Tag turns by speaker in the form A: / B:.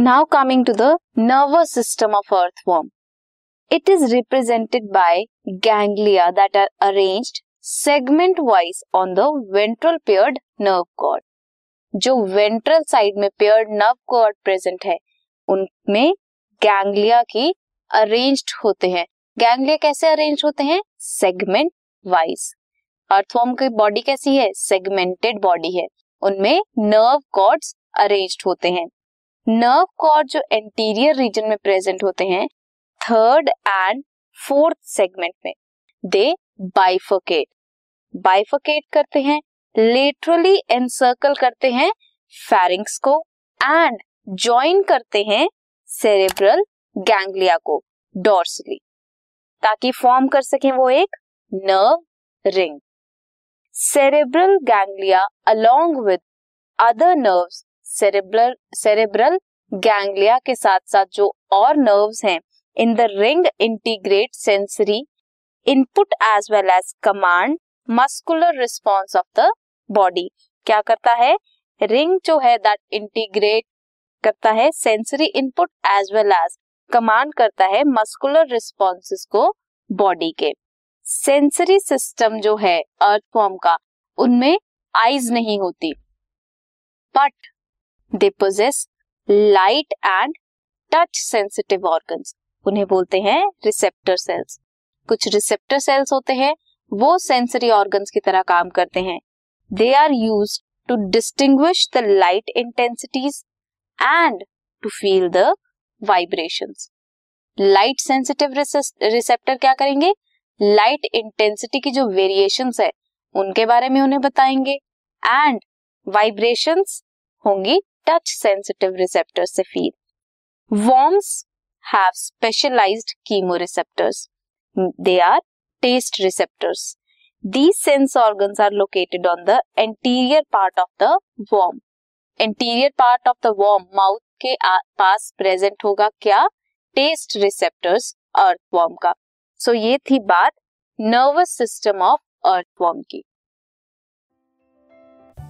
A: Now coming to the nervous system of earthworm it is represented by ganglia that are arrange segment wise on the ventral paired nerve cord जो ventral side में paired nerve cord present है, उनमें ganglia की arrange होते हैं। Ganglia कैसे arrange होते हैं? सेगमेंट वाइज अर्थवॉर्म की बॉडी कैसी है? सेगमेंटेड बॉडी है। उनमें नर्व कॉर्ड्स अरेन्ज होते हैं। नर्व कॉर्ड जो एंटीरियर रीजन में प्रेजेंट होते हैं थर्ड एंड फोर्थ सेगमेंट में दे बाइफोकेट बाइफोकेट करते हैं लेटरली एनसर्कल करते हैं फैरिंग्स को एंड ज्वाइन करते हैं सेरेब्रल गैंग्लिया को डोर्सली ताकि फॉर्म कर सकें वो एक nerve ring cerebral ganglia along with other nerves cerebral cerebral ganglia के साथ साथ जो और नर्व्स हैं in the ring integrate sensory input as well as command muscular response of the body क्या करता है? रिंग जो है दैट इंटीग्रेट करता है sensory input as well as command करता है मस्कुलर रिस्पॉन्सेस को बॉडी के। सेंसरी सिस्टम जो है अर्थ फॉर्म का, उनमें आईज नहीं होती। But they possess light and touch sensitive organs उन्हें बोलते हैं रिसेप्टर सेल्स कुछ रिसेप्टर सेल्स होते हैं, वो सेंसरी ऑर्गन्स की तरह काम करते हैं. They are use to distinguish the light intensities and to feel the vibration light sensitive receptor क्या करेंगे? लाइट इंटेंसिटी की जो वेरिएशन है, उनके बारे में उन्हें बताएँगे. एंड वाइब्रेशंस होंगी टच सेंसिटिव रिसेप्टर से feel worms have specialised chemoreceptors they are taste receptors These sense organs are located on the anterior part of the worm. Anterior part of the worm, mouth के पास present होगा क्या? Test receptors earthworm का. सो so, ये थी बात nervous system of earthworm की.